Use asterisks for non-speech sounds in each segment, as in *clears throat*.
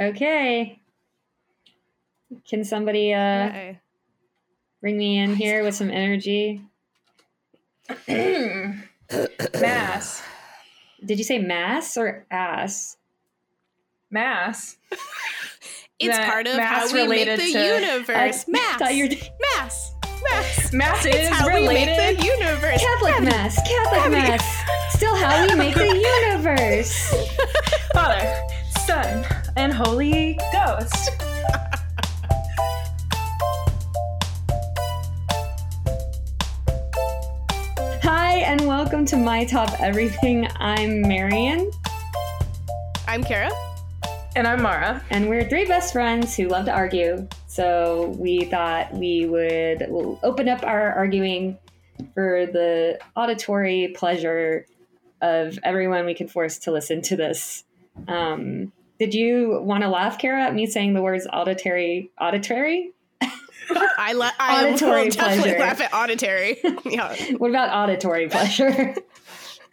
Okay. Can somebody uh Okay. bring me in here with some energy? *clears throat* Mass. Did you say mass or ass? Mass. It's That part of how we make the to- universe. I mass. thought you were Mass. Mass. Mass is how we related. make the universe. Catholic mass, Catholic mass. Still how we make the *laughs* universe. Father, Son, and Holy Ghost. Hi and welcome to My Top Everything. I'm Marion, I'm Kara. And I'm Mara. and we're three best friends who love to argue. So we thought we would we'll open up our arguing for the auditory pleasure of everyone we can force to listen to this. Um, did you want to laugh, Kara, at me saying the words auditory? Auditory? I, la- I Auditory will definitely pleasure. laugh at auditory. *laughs* yeah, What about auditory pleasure?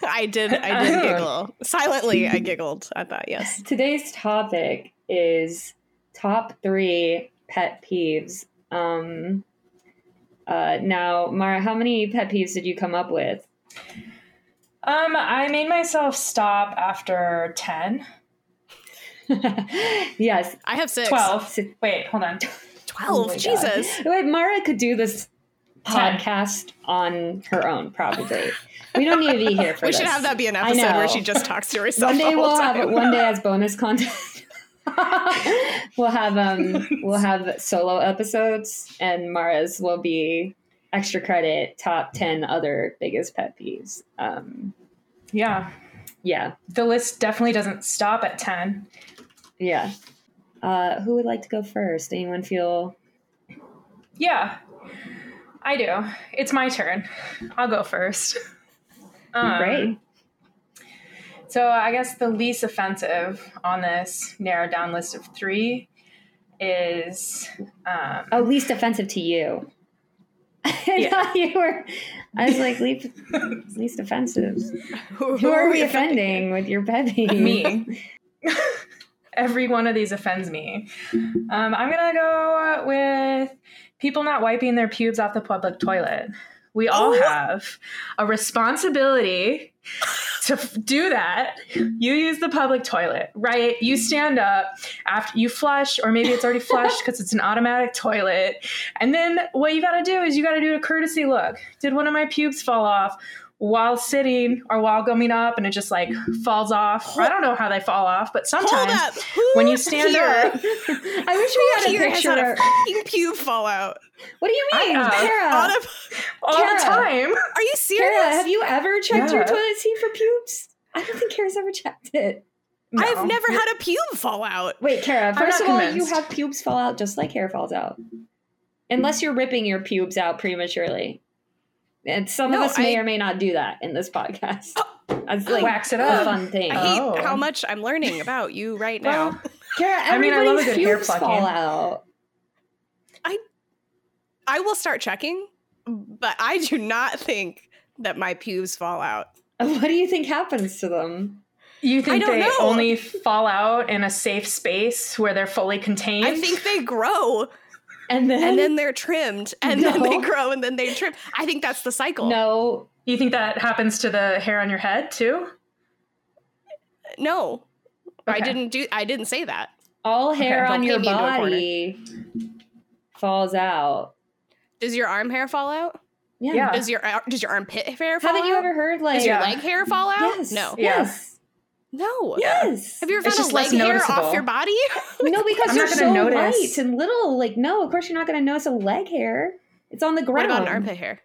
I did. I did *laughs* giggle silently. I giggled at that. Yes. Today's topic is top three pet peeves. Um, uh, now, Mara, how many pet peeves did you come up with? Um, I made myself stop after 10. *laughs* yes, I have six. 12. Wait, hold on. Twelve. *laughs* Oh my God. Jesus. Wait, Mara could do this podcast on her own, probably. We don't need to be here *laughs* for We this. should have that be an episode where she just talks to herself. One day we'll have time. it. One day as bonus content. we'll have um we'll have solo episodes, and Mara's will be extra credit top ten other biggest pet peeves. Um, Yeah. yeah, The list definitely doesn't stop at 10. Yeah. Uh, who would like to go first? Anyone feel? Yeah, I do. It's my turn. I'll go first. *laughs* Um, Great. So I guess the least offensive on this narrowed down list of three is um, Oh, least offensive to you. *laughs* I Yeah. thought you were. I was like, least, *laughs* least offensive. Who, Who are we offending with your peeve? me. Every one of these offends me. Um, I'm gonna go with people not wiping their pubes off the public toilet. We all Oh. have a responsibility to f- do that. You use the public toilet, right? You stand up after you flush, or maybe it's already flushed because it's an automatic toilet. And then what you got to do is you got to do a courtesy look. Did one of my pubes fall off? While sitting or while going up, and it just like falls off. I don't know how they fall off, but sometimes when you stand here, up, *laughs* I wish we had a here has picture. had a of- fucking pube fall out. what do you I mean, have. Kara? On a- all Kara. the time. are you serious? Kara, have you ever checked your toilet seat for pubes? I don't think Kara's ever checked it. No. I've never had a pube fall out. Wait, Kara, first not of all, you have pubes fall out just like hair falls out. Unless you're ripping your pubes out prematurely. And some No, of us may I- or may not do that in this podcast. Oh, As oh, like Wax it a up. fun thing. I hate Oh. how much I'm learning about you right Well, now. Kara, I mean, I love a good hair plucking. fall out. I I will start checking, but I do not think that my pubes fall out. What do you think happens to them? You think they know. only fall out in a safe space where they're fully contained? I think they grow And then, and then they're trimmed and then they grow and then they trim. I think that's the cycle. no, You think that happens to the hair on your head too? No. I didn't do I didn't say that. all hair don't on your me into a corner. body falls out. Does your arm hair fall out? Yeah. Yeah. Does your uh, does your armpit hair fall out? Haven't you ever heard like Does your Yeah. leg hair fall out? Yes. No. Yeah. Yes. No. Yes. Have you ever It's found a leg hair noticeable. off your body? No, *laughs* because I'm you're not so gonna notice. light and little. Like, no, of course you're not going to notice a leg hair. It's on the ground. what ground. about an armpit hair?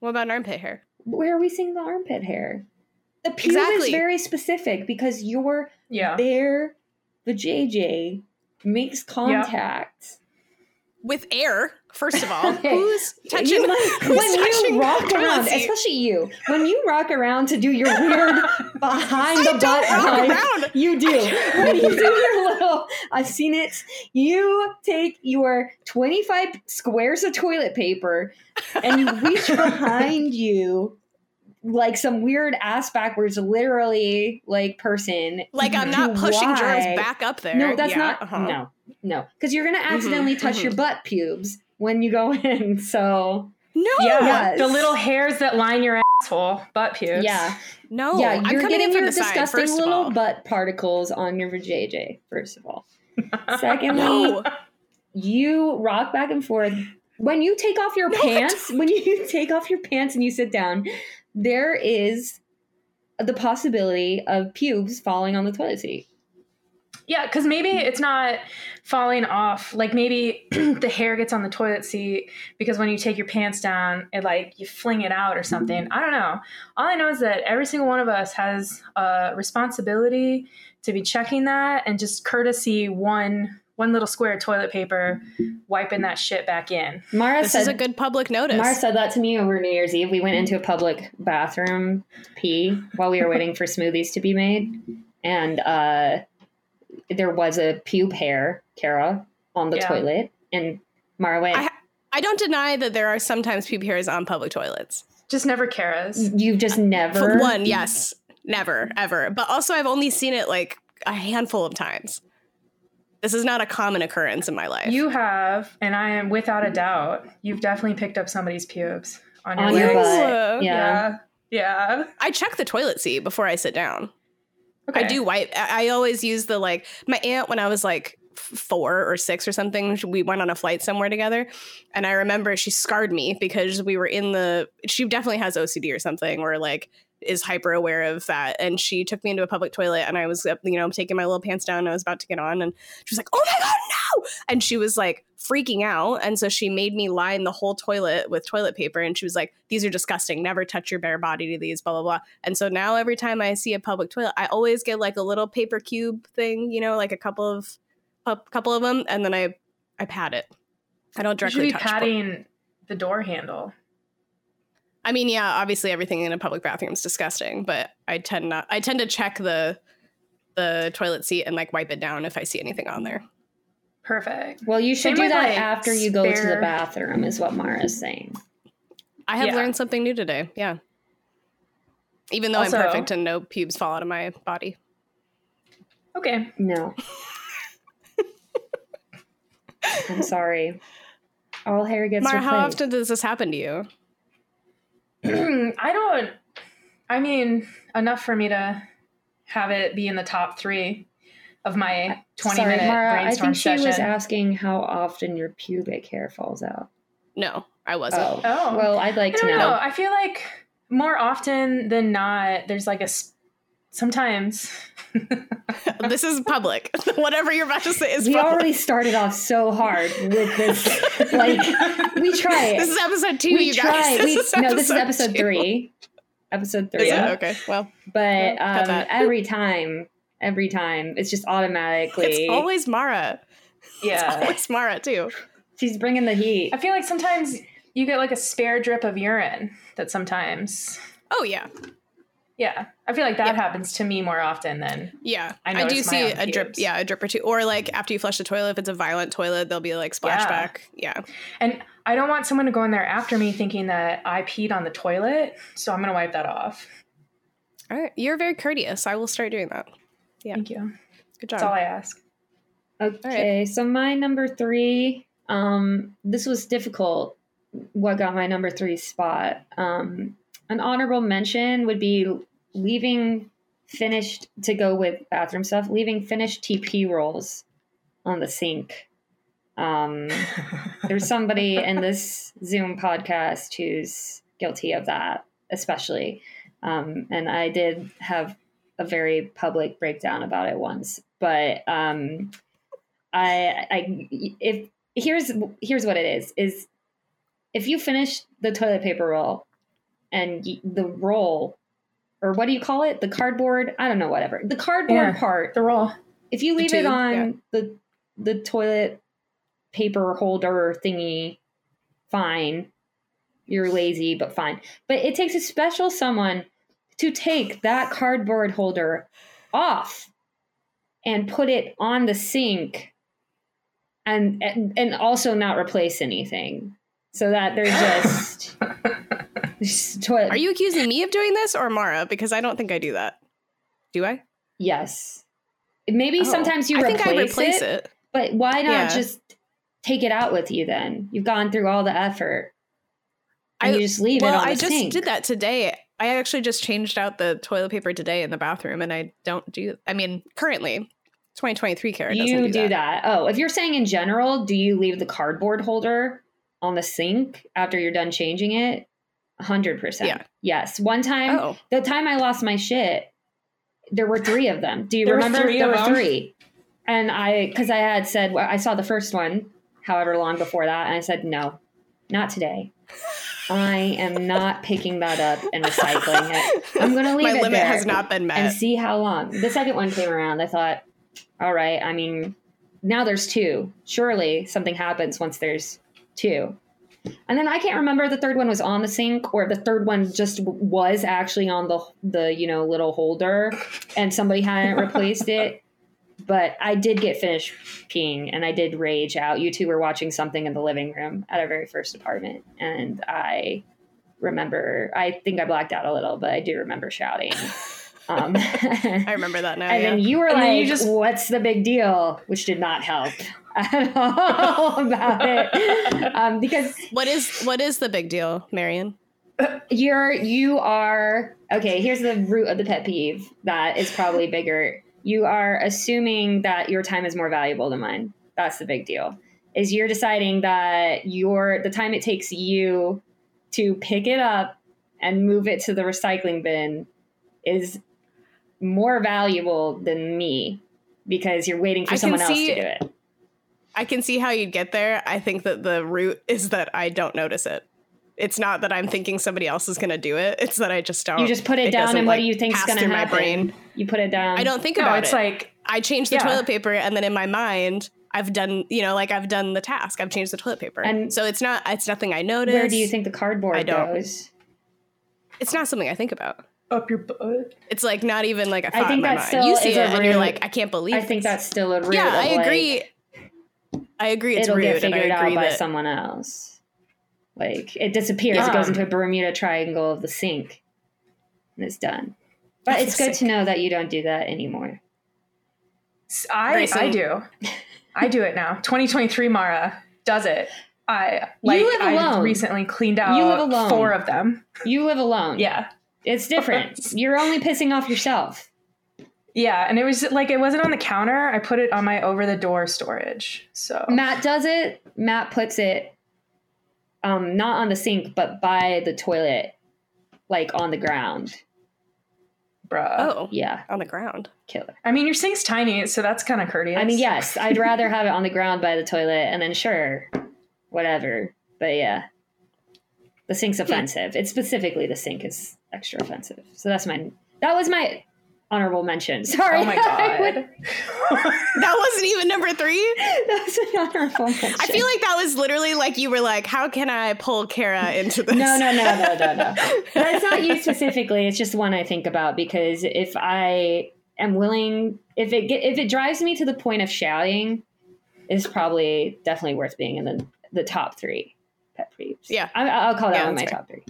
What about an armpit hair? Where are we seeing the armpit hair? The pube is very specific because your Yeah. there, the JJ makes contact. With air, first of all. *laughs* Okay. Who's touching You might- *laughs* who's when touching you rock around, especially you, when you rock around to do your weird *laughs* behind the butt rock you do. when you do your little, I've seen it. You take your 25 squares of toilet paper and you reach behind you like some weird ass backwards, literally like person. Like I'm not pushing germs back up there. No, that's Yeah, not. uh-huh. No, no, because you're gonna accidentally touch your butt pubes when you go *laughs* in. So No. Yeah, Yes. the little hairs that line your asshole, butt pubes. yeah, No. yeah, I'm you're coming getting in from your the side, disgusting first little butt particles on your vajayjay. First of all, *laughs* secondly, No. you rock back and forth when you take off your No, pants when you *laughs* take off your pants and you sit down there is the possibility of pubes falling on the toilet seat Yeah, because maybe it's not falling off. Like maybe *clears throat* the hair gets on the toilet seat because when you take your pants down, it like you fling it out or something. I don't know. All I know is that every single one of us has a responsibility to be checking that and just courtesy one one little square of toilet paper, wiping that shit back in. mara This said is a good public notice. mara said that to me over new year's eve we went into a public bathroom to pee while we were waiting for smoothies to be made and uh there was a pube hair kara on the Yeah. toilet and mara went I- I don't deny that there are sometimes pube hairs on public toilets. Just never Kara's. you've just uh, never. For never one, yes, never, ever. But also, I've only seen it like a handful of times. This is not a common occurrence in my life. You have, and I am without a doubt, you've definitely picked up somebody's pubes on your on your legs. butt Yeah. yeah. Yeah. I check the toilet seat before I sit down. Okay. I do wipe. I I always use the like my aunt when I was like four or six or something. We went on a flight somewhere together, and I remember she scarred me because we were in the. She definitely has OCD or something, or like is hyper aware of that. And she took me into a public toilet, and I was you know taking my little pants down. And I was about to get on, and she was like, "Oh my god, no!" And she was like freaking out, and so she made me line the whole toilet with toilet paper, and she was like, "These are disgusting. Never touch your bare body to these." Blah blah blah. And so now every time I see a public toilet, I always get like a little paper cube thing, you know, like a couple of a couple of them, and then I I pat it. I don't You should directly be patting the door handle. I mean, yeah, obviously everything in a public bathroom is disgusting, but I tend not. I tend to check the the toilet seat and like wipe it down if I see anything on there. Perfect. Well, you should Same do that like, after you go to the bathroom, is what Mara is saying. I have Yeah. learned something new today. Yeah. Even though Also- I'm perfect and no pubes fall out of my body. Okay. No. *laughs* I'm sorry. All hair gets Mara, how often does this happen to you? *clears throat* I don't. I mean, enough for me to have it be in the top three of my uh, 20 Sorry, minute Mara, I brainstorm think she session. was asking how often your pubic hair falls out. No, I wasn't. Oh. Oh. Well, I'd I like to don't know. know. I feel like more often than not, there's like a. s- Sometimes. this is public. *laughs* Whatever you're about to say is We public. already started off so hard with this. like, we try it. This is episode two, we you try. guys. We, no, this is episode two. three. Episode three. it? Okay. Well, But cut um, every time, every time, it's just automatically. it's always Mara. Yeah. Always Mara too. she's bringing the heat. I feel like sometimes you get like a spare drip of urine that sometimes. Oh yeah, Yeah. I feel like that Yeah. happens to me more often than. yeah. I I, do see a drip. Yeah, a drip or two. Or like after you flush the toilet, if it's a violent toilet, there'll be like splashback. Yeah. And I don't want someone to go in there after me thinking that I peed on the toilet. So I'm going to wipe that off. All right. You're very courteous. I will start doing that. Yeah. Thank you. Good job. That's all. I ask. Okay, so my number three, um, this was difficult. What got my number three spot? Um, an honorable mention would be leaving finished to go with bathroom stuff, leaving finished TP rolls on the sink. Um, *laughs* there's somebody in this Zoom podcast who's guilty of that, especially. Um, and I did have a very public breakdown about it once, but um, I, I, if here's here's what it is: is if you finish the toilet paper roll and the roll, or what do you call it? The cardboard? I don't know, whatever. The cardboard Yeah. part The roll. if you The leave it on yeah. the the toilet paper holder thingy, fine. You're lazy, but fine. But it takes a special someone to take that cardboard holder off and put it on the sink and and, and also not replace anything. So that they're *laughs* just *laughs* Toilet- Are you accusing me of doing this or Mara? Because I don't think I do that. Do I? Yes. Maybe Oh. sometimes you I replace, think I replace it, it. but why not Yeah. just take it out with you then? You've gone through all the effort. And I- you just leave well, it on the I just sink. did that today. I actually just changed out the toilet paper today in the bathroom, and I don't do. I mean, currently, 2023 Kara doesn't You do, do that. that. Oh, if you're saying in general, do you leave the cardboard holder on the sink after you're done changing it? 100%. Yeah. Yes. One time, Oh, the time I lost my shit, there were three of them. Do you There remember? three there were them? three. And I, because I had said, well, I saw the first one, however long before that, and I said, no, not today. I am not picking that up and recycling it. I'm going *laughs* to leave my it My limit has not been met. and see how long. The second one came around. I thought, all right, I mean, now there's two. Surely something happens once there's two. And then I can't remember the third one was on the sink or the third one just was actually on the the you know little holder and somebody hadn't replaced it. But I did get finished peeing and I did rage out. You two were watching something in the living room at our very first apartment, and I remember. I think I blacked out a little, but I do remember shouting. Um, I remember that now. *laughs* and yeah. then you were And like, you just- "What's the big deal?" Which did not help *laughs* at all *laughs* about it, um, because what is what is the big deal, Marion? you're you are okay. Here's the root of the pet peeve that is probably bigger. You are assuming that your time is more valuable than mine. That's the big deal. Is you're deciding that your the time it takes you to pick it up and move it to the recycling bin is more valuable than me because you're waiting for I someone else to do it. I can see how you'd get there. I think that the root is that I don't notice it. It's not that I'm thinking somebody else is going to do it. It's that I just don't. You just put it, down, doesn't, and what like, do you think is going to through my happen? brain. You put it down. I don't think No, about it's it. like I change the Yeah. toilet paper, and then in my mind, I've done. You know, like I've done the task. I've changed the toilet paper, And- so it's not. It's nothing I notice. Where do you think the cardboard I don't. goes? It's not something I think about. Up your butt. It's like not even like a I thought think in my that mind. still You see is it, a and you're like, I can't believe. I think this. that's still a root. Yeah, of, I like, agree. I agree. It's it'll rude, get and I figured out by that someone else. Like it disappears. Yeah. It goes into a Bermuda Triangle of the sink, and it's done. But Of it's the good to know that you don't do that anymore. I Grayson. I do. I do it now. 2023 Mara does it. I like live I alone. recently cleaned out You live alone. four of them. You live alone. Yeah. It's different. *laughs* You're only pissing off yourself. Yeah, and it was like it wasn't on the counter. I put it on my over the door storage. So Matt does it. Matt puts it, um, not on the sink, but by the toilet, like on the ground. bruh. oh, Yeah, on the ground. killer. I mean, your sink's tiny, so that's kind of courteous. I mean, yes, I'd rather have it on the ground by the toilet, and then sure, whatever. But yeah, the sink's offensive. It's specifically the sink is extra offensive. So that's my that was my honorable mention. Oh Sorry. Oh my *laughs* would- god. That wasn't even number three. *laughs* that was my honorable mention. I feel like that was literally like you were like, how can I pull Kara into this? no, no, no, no, no, no. *laughs* That's not you specifically. It's just one I think about because if I am willing, if it get, if it drives me to the point of shouting, it's probably definitely worth being in the the top three pet peeves. Yeah. I, I'll call that Yeah, one my fair. top three.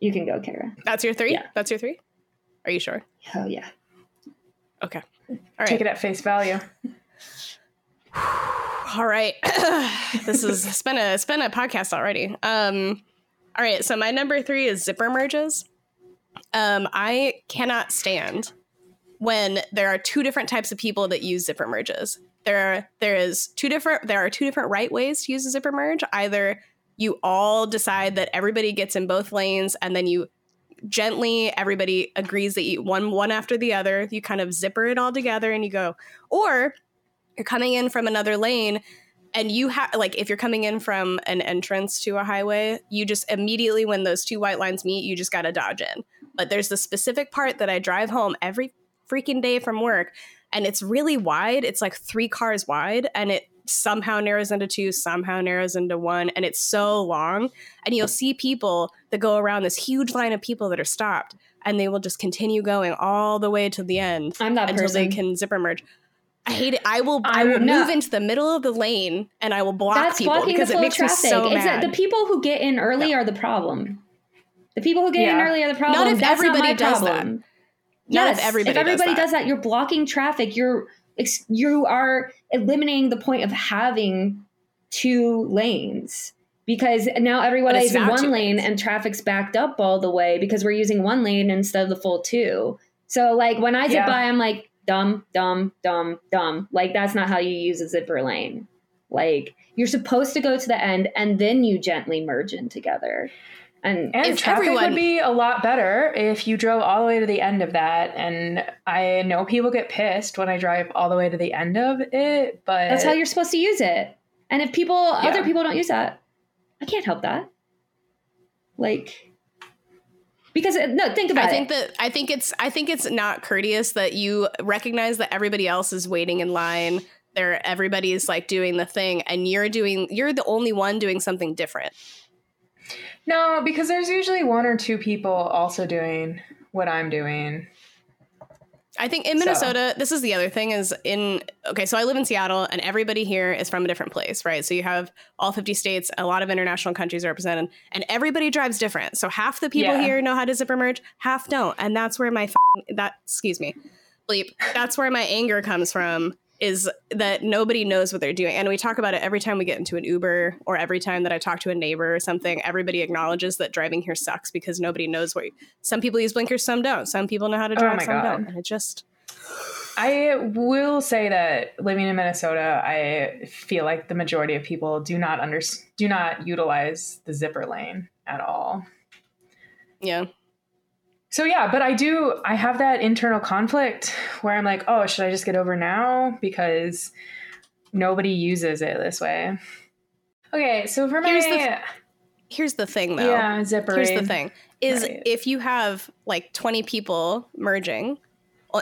You can go, Kara. That's your three. Yeah. That's your three. Are you sure? Oh yeah. Okay. All right. Take it at face value. *sighs* All right. *sighs* this is it's been a it's been a podcast already. Um all right, so my number 3 is zipper merges. Um I cannot stand when there are two different types of people that use zipper merges. There are there is two different there are two different right ways to use a zipper merge. Either you all decide that everybody gets in both lanes and then you gently everybody agrees that you one one after the other you kind of zipper it all together and you go. Or you're coming in from another lane and you have like if you're coming in from an entrance to a highway you just immediately when those two white lines meet you just got to dodge in. But there's the specific part that i drive home every freaking day from work and it's really wide. It's like three cars wide and it somehow narrows into two somehow narrows into one and it's so long and you'll see people that go around this huge line of people that are stopped and they will just continue going all the way to the end I'm that until person. they can zipper merge I hate it. I will. I will I'm- no. move into the middle of the lane and I will block That's people because it makes me traffic. so It's that mad. the people who get in early are the problem. The people who get in early are the problem. Not if That's everybody not does that. Not Yes, if everybody, if everybody does, does that. that, you're blocking traffic. You're you are eliminating the point of having two lanes because now everyone is in one lane lanes. and traffic's backed up all the way because we're using one lane instead of the full two. So like when I zip Yeah. by, I'm like dumb, dumb, dumb, dumb. Like that's not how you use a zipper lane. Like you're supposed to go to the end and then you gently merge in together. And And If traffic everyone- would be a lot better if you drove all the way to the end of that. And I know people get pissed when I drive all the way to the end of it, but That's how you're supposed to use it. And if people, Yeah. other people don't use that, I can't help that. Like, because uh, no, think about it. I think it. that I think it's I think it's not courteous that you recognize that everybody else is waiting in line. They're everybody's like doing the thing, and you're doing you're the only one doing something different. No, because there's usually one or two people also doing what I'm doing. I think in So- Minnesota, this is the other thing is in okay, so I live in Seattle and everybody here is from a different place, right? So you have all 50 states, a lot of international countries represented, and everybody drives different. So half the people Yeah. here know how to zipper merge, half don't. And that's where my that excuse me. Bleep. That's where my anger comes from is that nobody knows what they're doing. And we talk about it every time we get into an Uber or every time that I talk to a neighbor or something, everybody acknowledges that driving here sucks because nobody knows what some people use blinkers, some don't. Some people know how to Oh drive, my some God. don't. And it just I will say that living in Minnesota, I feel like the majority of people do not under do not utilize the zipper lane at all. yeah. So yeah, but I do I have that internal conflict where I'm like, "Oh, should I just get over now because nobody uses it this way?" Okay, so for my Here's the- Here's the thing though. yeah, zipper. Here's the thing is Right. if you have like 20 people merging,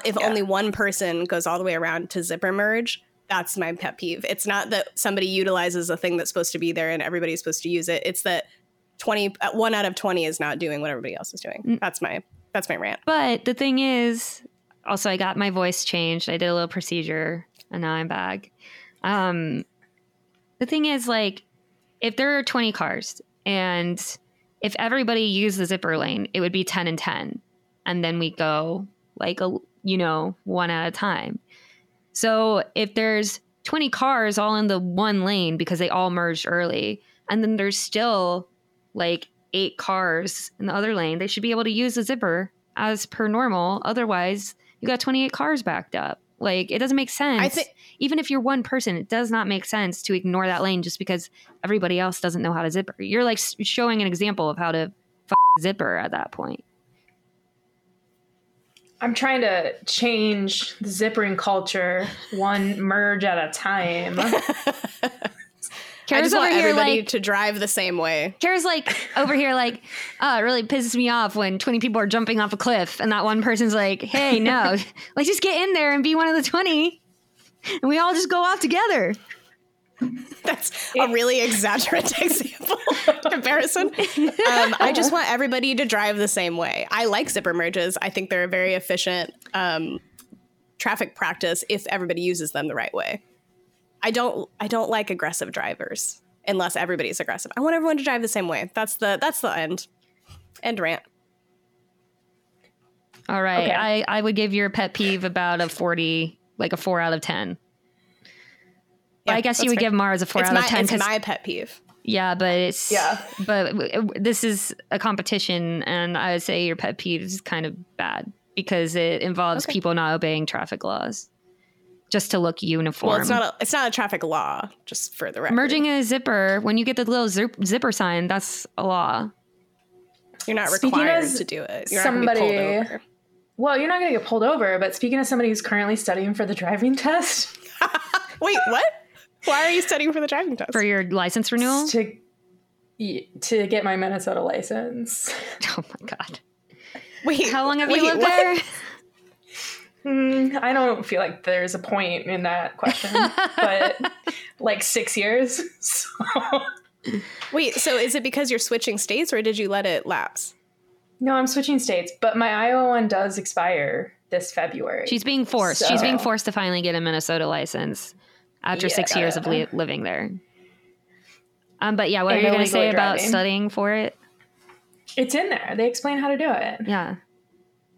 if Yeah. only one person goes all the way around to zipper merge, that's my pet peeve. It's not that somebody utilizes a thing that's supposed to be there and everybody's supposed to use it. It's that 20 uh, one out of 20 is not doing what everybody else is doing. Mm. That's my that's my rant. But the thing is, also, I got my voice changed. I did a little procedure, and now I'm back. Um, the thing is, like, if there are 20 cars, and if everybody used the zipper lane, it would be 10 and 10, and then we go like a you know one at a time. So if there's 20 cars all in the one lane because they all merged early, and then there's still like eight cars in the other lane, they should be able to use the zipper as per normal. Otherwise, you got 28 cars backed up. Like it doesn't make sense. I think Even if you're one person, it does not make sense to ignore that lane just because everybody else doesn't know how to zipper. You're like showing an example of how to f- zipper at that point. I'm trying to change the zippering culture one merge at a time. *laughs* I just want everybody like to drive the same way. Kara's like over here like, oh, it really pisses me off when 20 people are jumping off a cliff and that one person's like, hey, no, *laughs* like just get in there and be one of the 20 and we all just go off together. That's a really exaggerated *laughs* example *laughs* comparison. Um, I just want everybody to drive the same way. I like zipper merges. I think they're a very efficient um, traffic practice if everybody uses them the right way. I don't. I don't like aggressive drivers unless everybody's aggressive. I want everyone to drive the same way. That's the. That's the end. End rant. All right. Okay. I, I would give your pet peeve about a 40, like a four out of 10. Yeah, I guess you would fair. give Mars a four It's out my. of 10. It's 'cause- my pet peeve. yeah, but it's, Yeah. but w- w- this is a competition and I would say your pet peeve is kind of bad because it involves Okay. people not obeying traffic laws just to look uniform. Well, it's not. A, it's not a traffic law. Just for the record, Merging a zipper, when you get the little zip, zipper sign, that's a law. You're not Speaking required to do it. You're not somebody- pulled over. well, you're not going to get pulled over, but speaking of somebody who's currently studying for the driving *laughs* test, *laughs* Wait, what? Why are you studying for the driving test? For your license renewal? to to get my Minnesota license. *laughs* Oh my God. Wait, How long have wait, you lived what? there? Hmm, I don't feel like there's a point in that question, but *laughs* like six years. *laughs* So. Wait, so is it because you're switching states or did you let it lapse? No, I'm switching states, but my Iowa one does expire this February. She's being forced. She's being forced to finally get a Minnesota license after six years of li- living there. Um, but yeah, what are you going to illegally say about studying for it? it's in there. They explain how to do it. Yeah,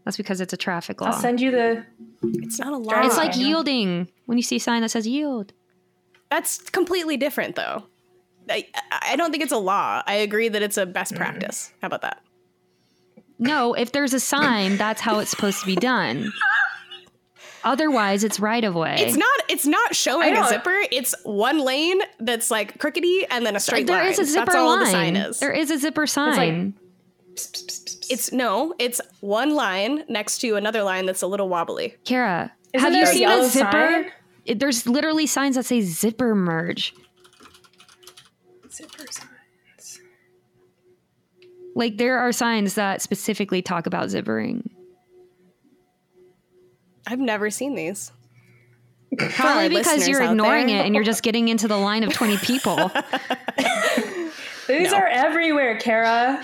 that's because it's a traffic law. I'll send you the. It's not a law. It's like yielding when you see a sign that says yield. That's completely different, though. I, I don't think it's a law. I agree that it's a best mm. practice. How about that? No, if there's a sign, that's how it's supposed to be done. Otherwise, it's right of way. It's not. It's not showing a zipper. It's one lane that's like crookedy and then a straight There line. is a zipper that's all line. the sign is. There is a zipper sign. Psst, psst, psst, psst. It's no. It's one line next to another line that's a little wobbly. Kara, Isn't have you seen a zipper? sign? It- there's literally signs that say zipper merge. zipper signs. Like there are signs that specifically talk about zippering. I've never seen these. *laughs* Probably because you're ignoring there. it and you're just *laughs* getting into the line of 20 people. These No. are everywhere, Kara.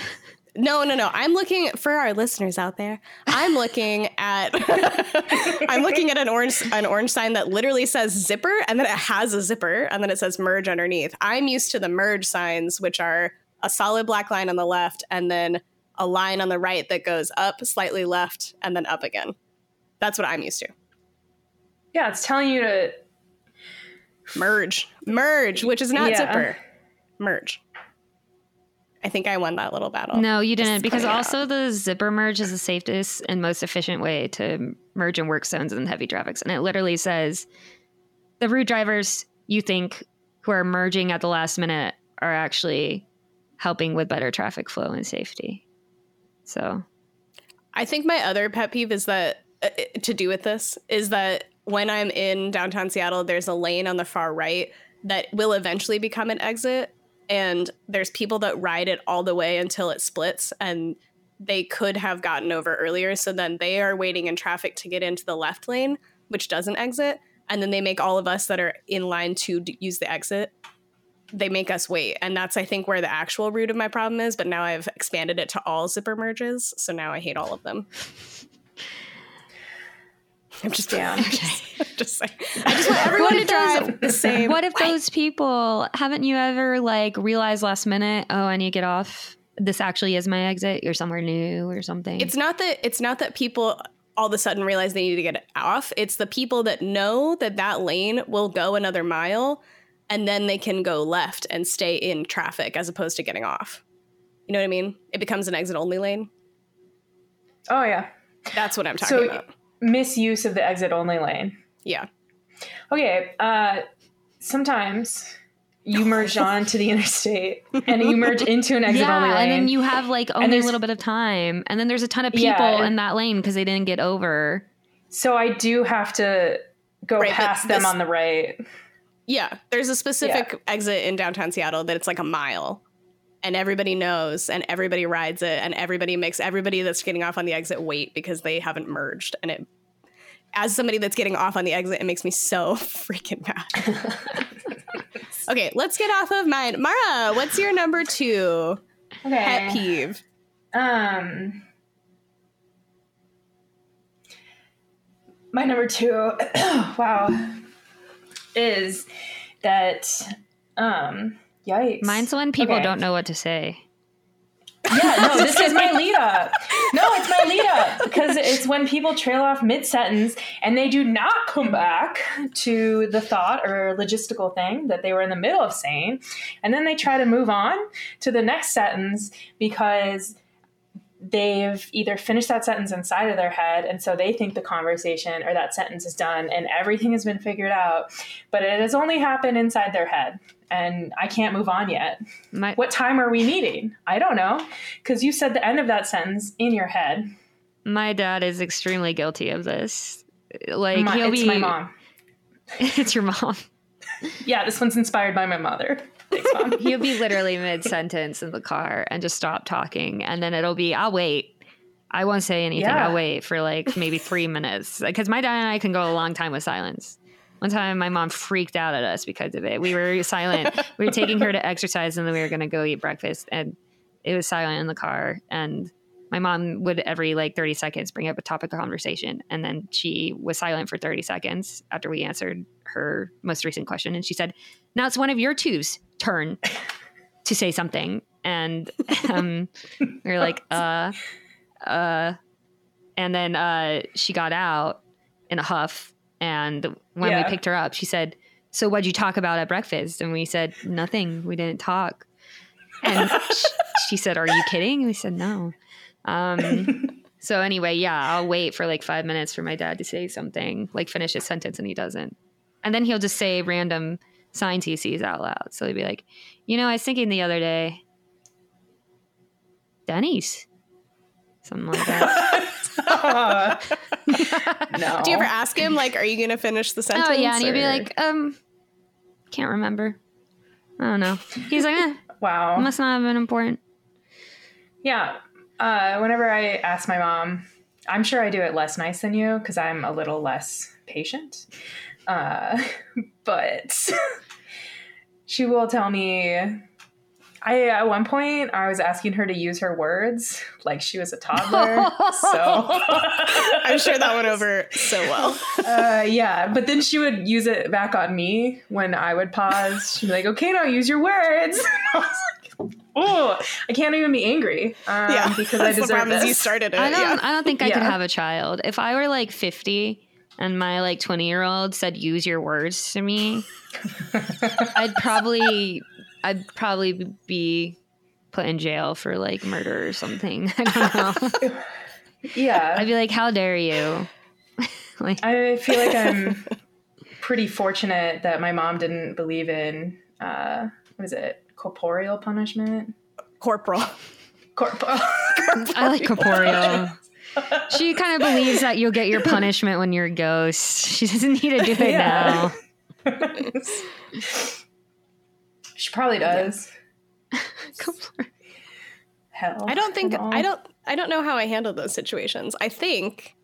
No, no, no. I'm looking for our listeners out there. I'm looking *laughs* at *laughs* I'm looking at an orange an orange sign that literally says zipper and then it has a zipper and then it says merge underneath. I'm used to the merge signs which are a solid black line on the left and then a line on the right that goes up, slightly left and then up again. That's what I'm used to. Yeah, it's telling you to. Merge. Merge, which is not Yeah. zipper. Merge. I think I won that little battle. No, you didn't, because also the zipper merge is the safest and most efficient way to merge in work zones and heavy traffics. And it literally says the route drivers you think who are merging at the last minute are actually helping with better traffic flow and safety. So I think my other pet peeve is that uh, to do with this is that when I'm in downtown Seattle, there's a lane on the far right that will eventually become an exit, and there's people that ride it all the way until it splits, and they could have gotten over earlier. So then they are waiting in traffic to get into the left lane, which doesn't exit, and then they make all of us that are in line to d- use the exit. They make us wait, and that's I think where the actual root of my problem is. But now I've expanded it to all zipper merges, so now I hate all of them. I'm just Damn. I'm just, I'm just saying. I just want everyone to if those- drive the same. what if those people haven't you ever like realized last minute, oh, I need to get off? This actually is my exit. You're somewhere new or something. It's not that it's not that people all of a sudden realize they need to get off. It's the people that know that that lane will go another mile, and then they can go left and stay in traffic as opposed to getting off. You know what I mean? It becomes an exit only lane. Oh yeah. That's what I'm talking So about. Misuse of the exit only lane. Yeah. Okay. Uh, sometimes you merge *laughs* onto the interstate and you merge into an exit yeah, only lane. and then you have like only a little bit of time, and then there's a ton of people Yeah. in that lane because they didn't get over. so I do have to go Right, past them this- on the right. Yeah, there's a specific exit in downtown Seattle that it's like a mile. And everybody knows and everybody rides it and everybody makes everybody that's getting off on the exit wait because they haven't merged and it as somebody that's getting off on the exit it makes me so *laughs* freaking mad. *laughs* okay, let's get off of mine. Mara, what's your number 2 okay. pet peeve? Um, my number two, *clears throat* wow, is that um, yikes. Mine's when people Okay. don't know what to say. Yeah, no, *laughs* this is my lead up. No, it's my lead up because it's when people trail off mid sentence and they do not come back to the thought or logistical thing that they were in the middle of saying. And then they try to move on to the next sentence because they've either finished that sentence inside of their head and so they think the conversation or that sentence is done and everything has been figured out, but it has only happened inside their head. And I can't move on yet My, what time are we meeting? I don't know. Because you said the end of that sentence in your head. my dad is extremely guilty of this. Like My- he'll it's be my mom. *laughs* it's your mom. Yeah, this one's inspired by my mother. Thanks, mom. *laughs* He'll be literally mid sentence in the car and just stop talking, and then it'll be I'll wait. I won't say anything. Yeah. I'll wait for like maybe three minutes because my dad and I can go a long time with silence. One time, my mom freaked out at us because of it. We were silent. *laughs* we were taking her to exercise, and then we were going to go eat breakfast, and it was silent in the car. And my mom would every like 30 seconds bring up a topic of conversation and then she was silent for 30 seconds after we answered her most recent question and she said now it's one of your two's turn *laughs* to say something and *laughs* um, we were like uh uh and then uh she got out in a huff and when Yeah. we picked her up she said so what'd you talk about at breakfast? And we said nothing. We didn't talk. And sh- she said are you kidding? We said no. Um *laughs* so anyway yeah i'll wait for like five minutes for my dad to say something like finish his sentence and he doesn't. And then he'll just say random signs he sees out loud. So he'll be like you know i was thinking the other day denny's something like that *laughs* no. Do you ever ask him like, "Are you gonna finish the sentence?" oh yeah and he'll be like um can't remember i don't know he's like eh, Wow. must not have been important Yeah. Uh, whenever I ask my mom, I'm sure I do it less nice than you because I'm a little less patient. Uh, *laughs* but *laughs* she will tell me. I at one point I was asking her to use her words like she was a toddler. so *laughs* I'm sure that went over so well. *laughs* uh, yeah, but then she would use it back on me when I would pause. She'd be like, "Okay, now use your words." *laughs* I was like, "Oh, I can't even be angry um, yeah, because I that's the deserve problem is this." you started it. I don't. yeah. I don't think I could have a child. If I were like fifty and my like twenty year old said, "Use your words to me," I'd probably, I'd probably be put in jail for like murder or something. *laughs* I don't know. yeah, I'd be like, "How dare you!" *laughs* like, I feel like I'm *laughs* pretty fortunate that my mom didn't believe in uh, what is it, corporeal punishment. Corporal. Corporal. I like corporeal. She kind of believes that you'll get your punishment when you're a ghost. She doesn't need to do it Yeah. now. She probably does. *laughs* Corporeal. Hell, I don't think. I don't I don't know how I handle those situations. I think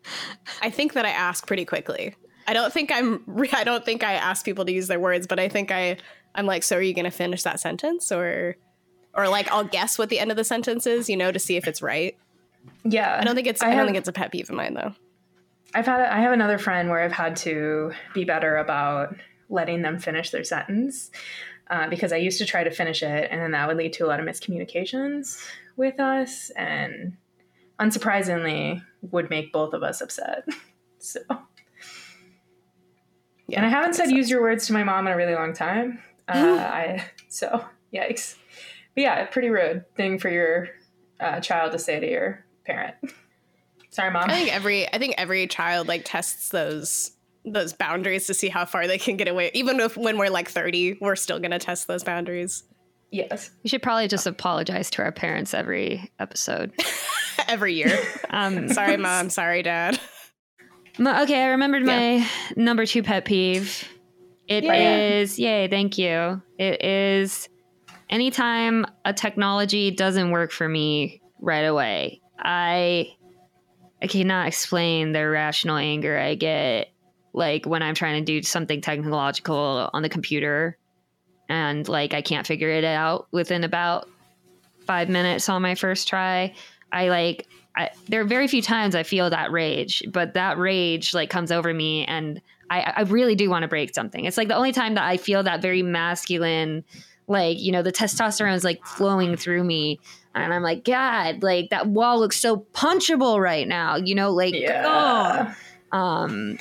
I think that I ask pretty quickly. I don't think I'm *laughs* re- I don't think I ask people to use their words, but I think I I'm like, so are you going to finish that sentence or or like I'll guess what the end of the sentence is, you know, to see if it's right. Yeah, I don't think it's I, I don't think it's a pet peeve of mine though. I've had I have another friend where I've had to be better about letting them finish their sentence uh, because I used to try to finish it, and then that would lead to a lot of miscommunications with us, and unsurprisingly, would make both of us upset. *laughs* So, Yeah. and I haven't said use your words to my mom in a really long time. *laughs* Uh, I so yikes, but yeah, pretty rude thing for your uh, child to say to your parent. *laughs* Sorry, mom. I think every I think every child like tests those those boundaries to see how far they can get away. Even if when we're like 30, we're still going to test those boundaries yes. We should probably just apologize to our parents every episode. *laughs* every year. Um, *laughs* sorry mom, sorry dad. okay, I remembered my number two pet peeve. It is Yeah. yay, thank you. It is anytime a technology doesn't work for me right away. I I cannot explain the irrational anger I get like when I'm trying to do something technological on the computer and like I can't figure it out within about five minutes on my first try. I like I, there are very few times I feel that rage, but that rage like comes over me and I, I really do want to break something. It's like the only time that I feel that very masculine, like, you know, the testosterone is like flowing through me. And I'm like, God, like that wall looks so punchable right now, you know, like, Yeah. oh. Um,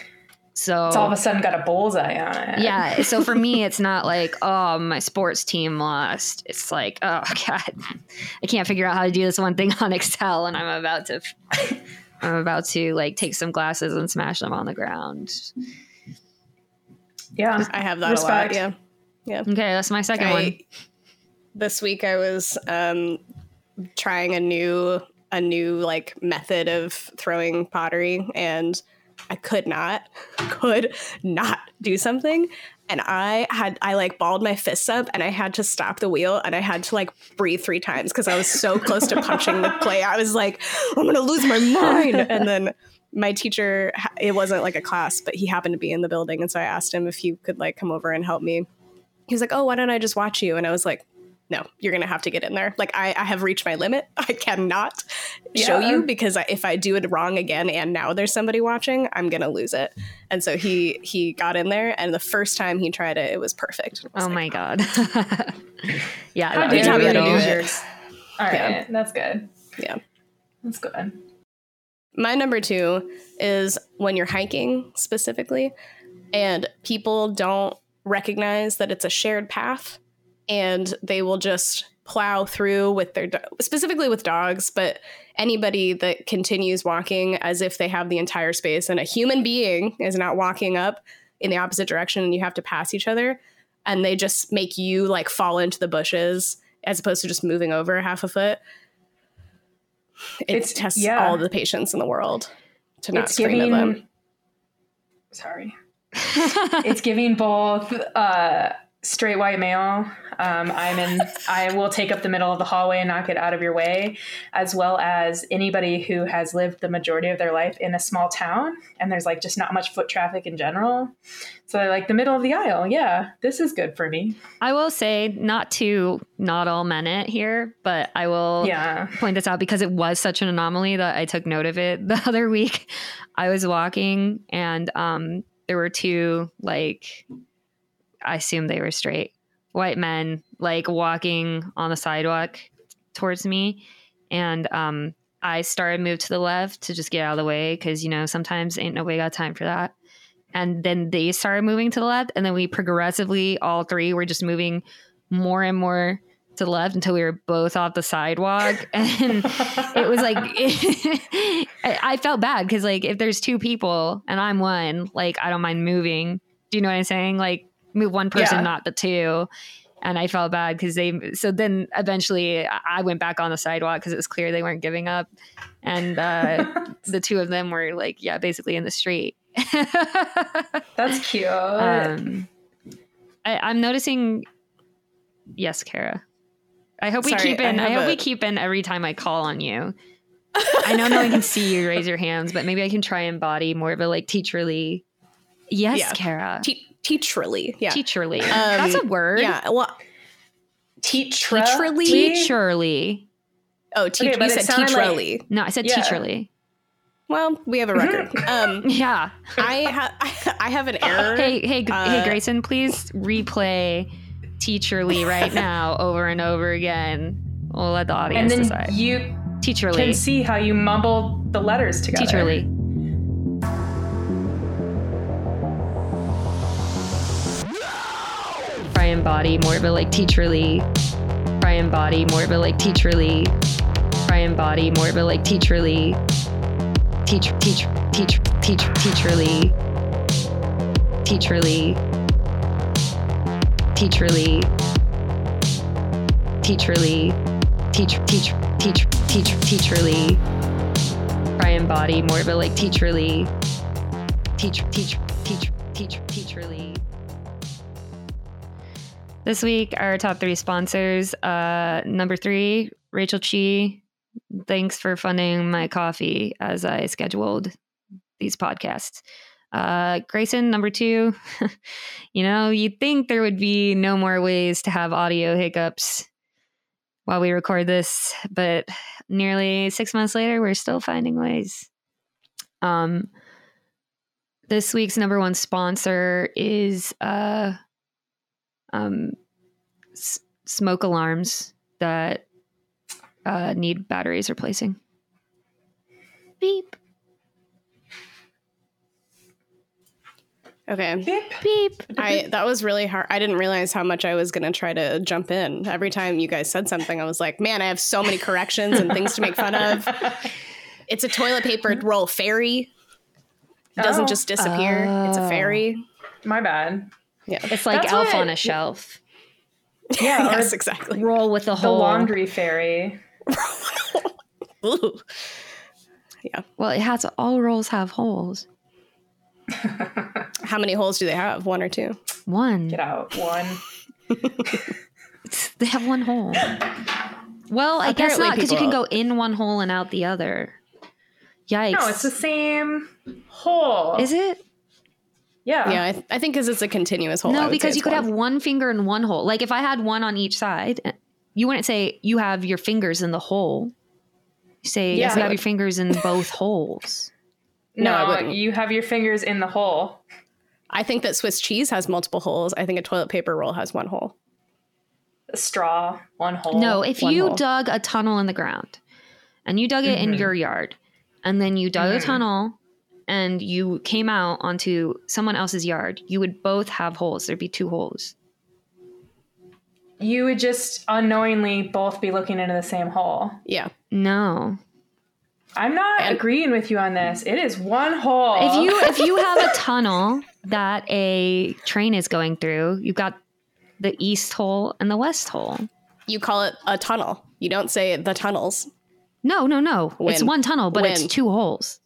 so It's all of a sudden got a bullseye on it. yeah. So for me, *laughs* it's not like, oh, my sports team lost. It's like, oh *laughs* God, I can't figure out how to do this one thing on Excel, and I'm about to, I'm about to like take some glasses and smash them on the ground. Yeah. I have that Respect. a lot. Yeah. Yeah. Okay, that's my second I- one. This week I was um, trying a new a new like method of throwing pottery and I could not *laughs* could not do something and I had I like balled my fists up and I had to stop the wheel and I had to like breathe three times because I was so close to punching the play. I was like, I'm gonna lose my mind. And then my teacher, it wasn't like a class, but he happened to be in the building, and so I asked him if he could like come over and help me. He was like, "Oh, why don't I just watch you?" And I was like, no, you're gonna have to get in there. Like I, I have reached my limit. *laughs* I cannot show you because I, if I do it wrong again and now there's somebody watching, I'm gonna lose it. And so he he got in there, and the first time he tried it, it was perfect. I was Oh like, my god. *laughs* yeah, How that did you taught me how to do yours. All right, Yeah. that's good. Yeah. That's good. My number two is when you're hiking specifically, and people don't recognize that it's a shared path, and they will just plow through with their do- specifically with dogs, but anybody that continues walking as if they have the entire space, and a human being is not walking up in the opposite direction, and you have to pass each other, and they just make you like fall into the bushes as opposed to just moving over half a foot. It It's- tests yeah. all the patience in the world to not it's scream giving. at them. Sorry. *laughs* it's giving both uh, straight white male. Um, I'm in. I will take up the middle of the hallway and not get out of your way, as well as anybody who has lived the majority of their life in a small town and there's like just not much foot traffic in general. So like the middle of the aisle. Yeah, this is good for me. I will say, not to not all men it here, but I will Yeah. point this out because it was such an anomaly that I took note of it *laughs* the other week. I was walking and um, there were two, like, I assume they were straight white men, like walking on the sidewalk towards me. And um, I started move to the left to just get out of the way because, you know, sometimes ain't nobody got time for that. And then they started moving to the left. And then we progressively, all three were just moving more and more to the left until we were both off the sidewalk. *laughs* And it was like *laughs* I I felt bad because like if there's two people and I'm one, like I don't mind moving. Do you know what I'm saying? Like move one person, Yeah. not the two. And I felt bad because they. So then eventually I went back on the sidewalk because it was clear they weren't giving up, and uh, *laughs* the two of them were like, yeah, basically in the street. *laughs* That's cute. um, I, I'm noticing. Yes, Kara. I hope we keep in. I I, hope a- we keep in every time I call on you. *laughs* I know no one can see you raise your hands, but maybe I can try and embody more of a like teacherly. Yes, Yeah. Kara. Te- teacherly, yeah, Teacherly. That's a word. yeah. Well, Teacher. Teacherly? Teacherly. oh, teach. Okay, you said sounded like- teacherly. No, I said Yeah. teacherly. Well, we have a record. *laughs* um, Yeah. I have *laughs* I have an error. Hey, hey, G- hey, Uh, Grayson, please replay teacherly right *laughs* now over and over again. We'll let the audience And then decide. you teacherly can see how you mumble the letters together. Teacherly. And embody more of a like teacherly. Try and embody more of a like teacherly. Try and embody more of a like teacherly. Teach, teach, teach, teach, teacherly. Teacherly. Teacherly. Teacherly. Teach, teach, teach, teach, teacherly try and embody more of a like teacherly teach teach teach teach teacherly this week our top three sponsors uh number three rachel chi thanks for funding my coffee as i scheduled these podcasts. Uh grayson number two. *laughs* You know you'd think there would be no more ways to have audio hiccups while we record this but nearly six months later, we're still finding ways. Um, this week's number one sponsor is uh, um, s- smoke alarms that uh, need batteries replacing. Beep, Okay. Beep. beep. I that was really hard. I didn't realize how much I was going to try to jump in. Every time you guys said something, I was like, "Man, I have so many corrections and things to make fun of." *laughs* It's a toilet paper roll fairy. It doesn't Oh. just disappear. It's a Oh. fairy. My bad. Yeah. It's like That's Elf on a shelf. Yeah, *laughs* yes, exactly. Roll with a the hole. laundry fairy. Yeah. Well, it has all rolls have holes. How many holes do they have? One or two? One. Get out. One. *laughs* They have one hole. Well, I guess not because you can go in one hole and out the other. Yikes! No, it's the same hole. Is it? Yeah. Yeah, I, th- I think because it's a continuous hole. No, because you could one. have one finger in one hole. Like if I had one on each side, you wouldn't say you have your fingers in the hole. You say Yeah. you have your *laughs* fingers in both holes. No, No, you have your fingers in the hole. I think that Swiss cheese has multiple holes. I think a toilet paper roll has one hole. A straw, one hole. No, if you hole. dug a tunnel in the ground and you dug it in Mhm. your yard and then you dug a Mhm. tunnel and you came out onto someone else's yard, you would both have holes. There'd be two holes. you would just unknowingly both be looking into the same hole. Yeah. No. I'm not And- agreeing with you on this. It is one hole. If you if you have a tunnel *laughs* that a train is going through, you've got the east hole and the west hole. You call it a tunnel. You don't say the tunnels. No, no, no. It's one tunnel, but it's two holes.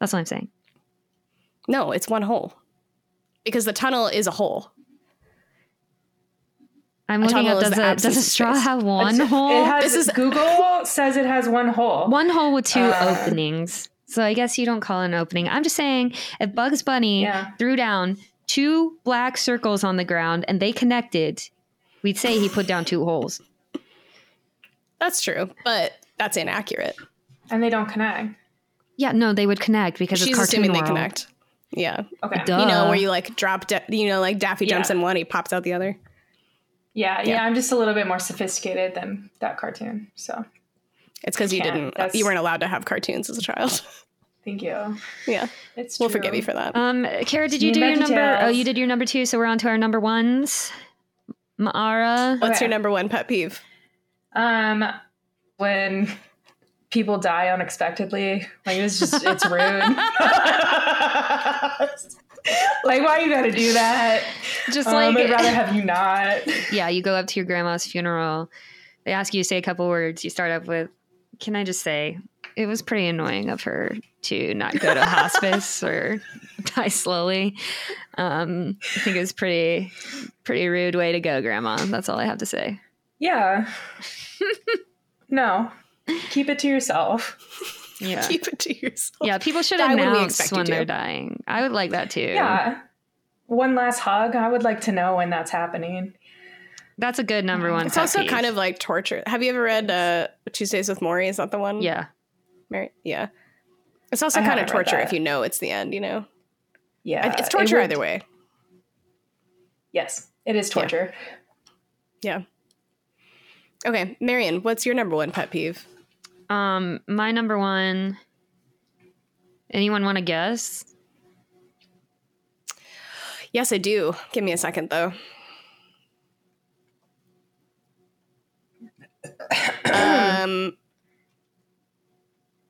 That's what I'm saying. No, it's one hole. Because the tunnel is a hole. I'm A looking tunnel up does a does a straw space. have one It's- hole? It has, This is- Google says it has one hole. one hole with two Uh, openings. So I guess you don't call it an opening. I'm just saying if Bugs Bunny Yeah. threw down two black circles on the ground and they connected, we'd say he put down two holes. That's true, but that's inaccurate. And they don't connect. Yeah, no, they would connect because She's it's cartoon assuming they world. connect. Yeah. Okay. Duh. You know, where you like drop, da- you know, like Daffy jumps Yeah. in one, he pops out the other. Yeah, yeah, Yeah. I'm just a little bit more sophisticated than that cartoon. So It's because you didn't, That's- you weren't allowed to have cartoons as a child. thank you. yeah. It's We'll true. forgive you for that. Um, Kara, did you Team do your number? VeggieTales. Oh, you did your number two. So we're on to our number ones. Mara. What's okay. your number one pet peeve? Um, when people die unexpectedly, like it's just it's rude. *laughs* like why you gotta do that? Just Um, like I'd rather have you not. yeah, you go up to your grandma's funeral. They ask you to say a couple words. You start up with, "Can I just say it was pretty annoying of her to not go to hospice or die slowly." Um, I think it was pretty, pretty rude way to go, Grandma. That's all I have to say. Yeah. *laughs* no. Keep it to yourself. Yeah, *laughs* Keep it to yourself. yeah. People should Die when we announce expect you when to. they're dying. I would like that too. Yeah. One last hug. I would like to know when that's happening. that's a good number one. It's also peeve. kind of like torture. Have you ever read uh, Tuesdays with Morrie? Is that the one? yeah. Mary? Yeah. It's also I kind of torture if you know it's the end, you know? Yeah. I- it's it torture would- either way. Yes, it is torture. Yeah. Okay, Marion, what's your number one pet peeve? Um, my number one. Anyone want to guess? Yes, I do. Give me a second, though. um,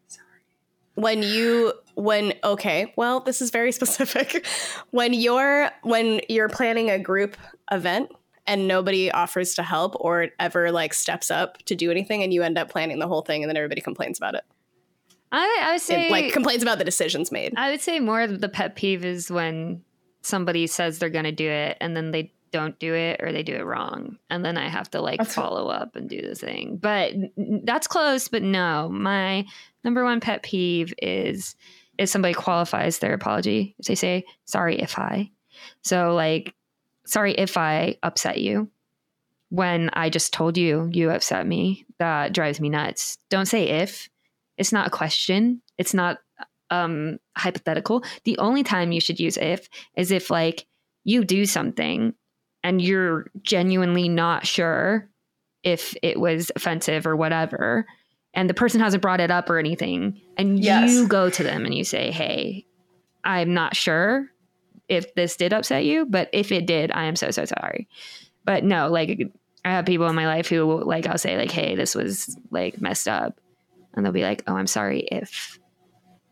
Sorry. when you when okay, well, this is very *laughs* specific. when you're when you're planning a group event and nobody offers to help or ever like steps up to do anything, and you end up planning the whole thing, and then everybody complains about it. I I would It, say like complains about the decisions made. I would say more of the pet peeve is when somebody says they're going to do it and then they don't do it or they do it wrong. And then I have to like That's- follow up and do the thing. But that's close, but no. My number one pet peeve is if somebody qualifies their apology. If they say, sorry if I. So, like, sorry if I upset you when I just told you you upset me. That drives me nuts. Don't say if. It's not a question. It's not um hypothetical the only time you should use if is if like you do something and you're genuinely not sure if it was offensive or whatever and the person hasn't brought it up or anything and Yes. you go to them and you say hey i'm not sure if this did upset you but if it did i am so so sorry but no like i have people in my life who like i'll say like hey this was like messed up and they'll be like oh i'm sorry if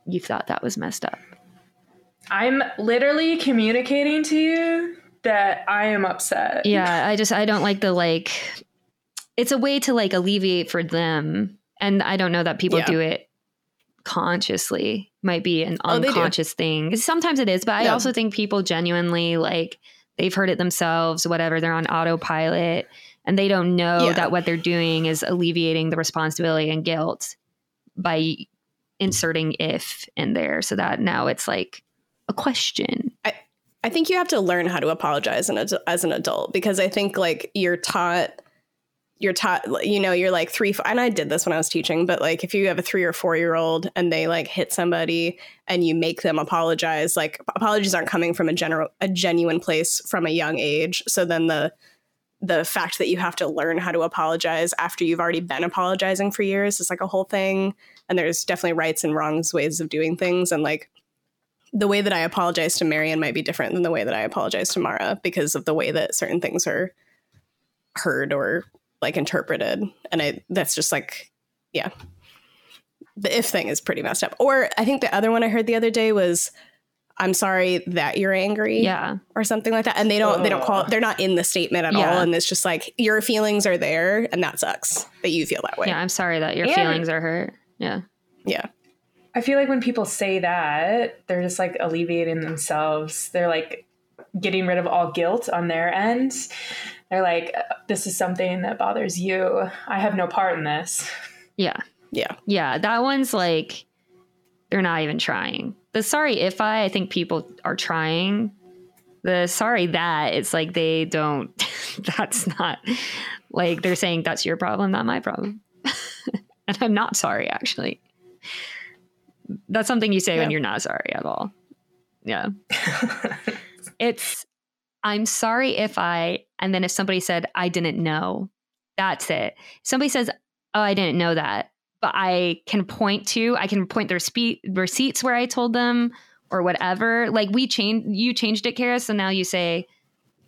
you thought that was messed up. I'm literally communicating to you that I am upset. Yeah, I just I don't like the like it's a way to like alleviate for them and I don't know that people Yeah. do it consciously. Might be an Oh, unconscious thing. Sometimes it is, but I also think people genuinely like they've heard it themselves, whatever, they're on autopilot and they don't know Yeah. that what they're doing is alleviating the responsibility and guilt by inserting if in there so that now it's like a question. I I think you have to learn how to apologize as an adult because I think like you're taught you're taught you know you're like three and i did this when i was teaching but like if you have a three or four year old and they like hit somebody and you make them apologize like apologies aren't coming from a general a genuine place from a young age. So then the the fact that you have to learn how to apologize after you've already been apologizing for years is like a whole thing. And there's definitely rights and wrongs ways of doing things. And like the way that i apologize to marion might be different than the way that i apologize to mara because of the way that certain things are heard or like interpreted and i that's just like yeah the if thing is pretty messed up or i think the other one i heard the other day was i'm sorry that you're angry Yeah. or something like that and they don't they don't call Ugh. they're not in the statement at Yeah. all and it's just like your feelings are there and that sucks that you feel that way Yeah. I'm sorry that your And- feelings are hurt. Yeah. yeah I feel like when people say that, they're just like alleviating themselves. They're like getting rid of all guilt on their end. They're like, this is something that bothers you. I have no part in this. Yeah. yeah Yeah. That one's like, they're not even trying. The sorry if I, I think people are trying. The sorry that, it's like they don't, *laughs* that's not like they're saying that's your problem, not my problem. *laughs* and I'm not sorry, actually. That's something you say when you're not sorry at all. Yeah. *laughs* it's I'm sorry if I and then if somebody said I didn't know, that's it. Somebody says, "Oh, I didn't know that." But I can point to, I can point their spe- receipts where I told them or whatever. Like we changed you changed it, Kara, so now you say,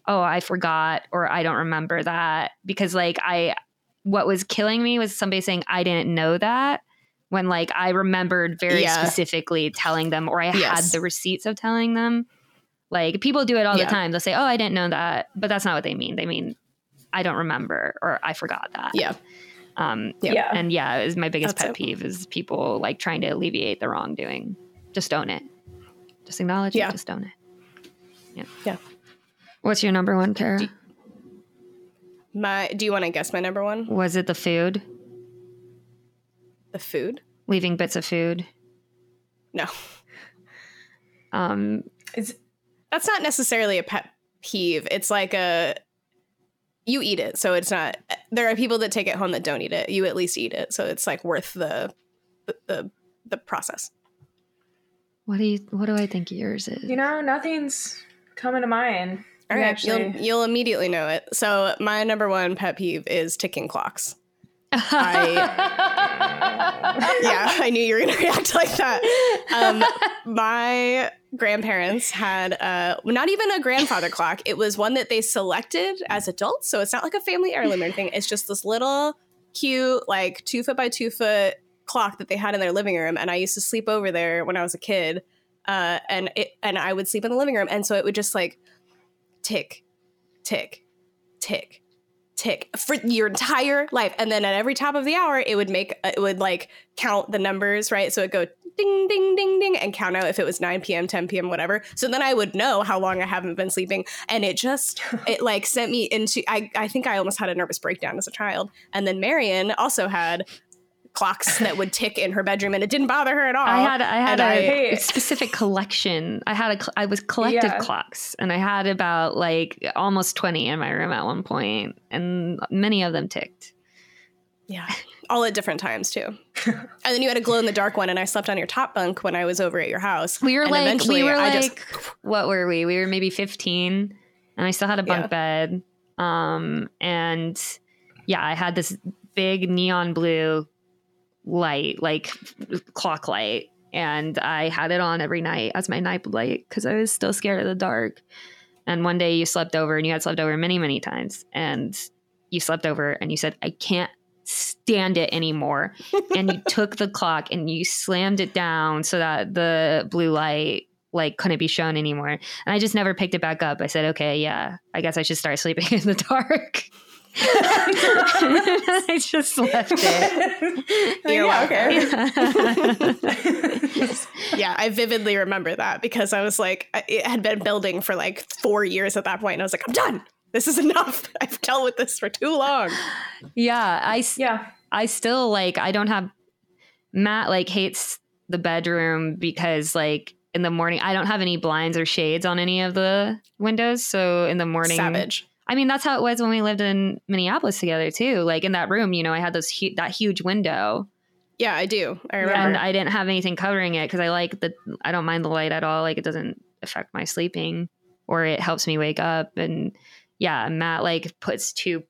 "Oh, I forgot" or "I don't remember that." Because like I what was killing me was somebody saying I didn't know that when like I remembered very Yeah. specifically telling them or I had the receipts of telling them. Like people do it all Yeah. the time. They'll say, "Oh, I didn't know that," but that's not what they mean. They mean, "I don't remember" or "I forgot that." yeah Um, Yeah. Yeah. and yeah, is my biggest That's pet it. peeve is people like trying to alleviate the wrongdoing. Just own it. Just acknowledge Yeah. it. Just own it. Yeah. Yeah. What's your number one, Kara? my do you want to guess my number one Was it the food? the food Leaving bits of food. no Um, It's, that's not necessarily a pet peeve. It's like a you eat it, so it's not. There are people that take it home that don't eat it. You at least eat it, so it's like worth the the the, the process. what do you? What do I think yours is? you know, nothing's coming to mind. All You right, actually- you'll you'll immediately know it. So my number one pet peeve is ticking clocks. I *laughs* yeah, I knew you were gonna react like that. Um, *laughs* my grandparents had uh, not even a grandfather *laughs* clock. It was one that they selected as adults, so it's not like a family heirloom or anything. It's just this little cute, like two foot by two foot clock that they had in their living room, and I used to sleep over there when I was a kid. Uh, and it and I would sleep in the living room, and so it would just like tick, tick, tick, tick for your entire life. And then at every top of the hour it would make it would like count the numbers right? So it go ding ding ding ding and count out if it was 9 p.m 10 p.m whatever. So then i would know how long i haven't been sleeping. And it just *laughs* it like sent me into i i think i almost had a nervous breakdown as a child. And then marion also had clocks that would tick in her bedroom and it didn't bother her at all I had I had a I- specific collection. I had a I was collected Yeah. clocks, and I had about like almost twenty in my room at one point, and many of them ticked. Yeah. All at different times too. and then you had a glow in the dark one and I slept on your top bunk when I was over at your house. We were And like we were I like just what were we? We were maybe fifteen, and I still had a bunk Yeah. bed. Um, and yeah, I had this big neon blue light, like clock light, and I had it on every night as my night light because I was still scared of the dark. And one day you slept over, and you had slept over many, many times, and you slept over, and you said, "I can't." stand it anymore. *laughs* And you took the clock and you slammed it down so that the blue light like couldn't be shown anymore. And i just never picked it back up. I said okay yeah i guess i should start *laughs* sleeping in the dark *laughs* i just left it *laughs* You're yeah, okay. *laughs* yeah, I vividly remember that because I was like, it had been building for like four years at that point, and I was like, I'm done. This is enough. I've dealt with this for too long. yeah i yeah. I still like I don't have Matt like hates the bedroom because like in the morning I don't have any blinds or shades on any of the windows. So in the morning Savage. I mean, that's how it was when we lived in Minneapolis together too. Like in that room, you know, I had those hu- that huge window, Yeah, I do. I remember. and I didn't have anything covering it because I like the. I don't mind the light at all. Like it doesn't affect my sleeping, or it helps me wake up. And yeah, Matt like puts two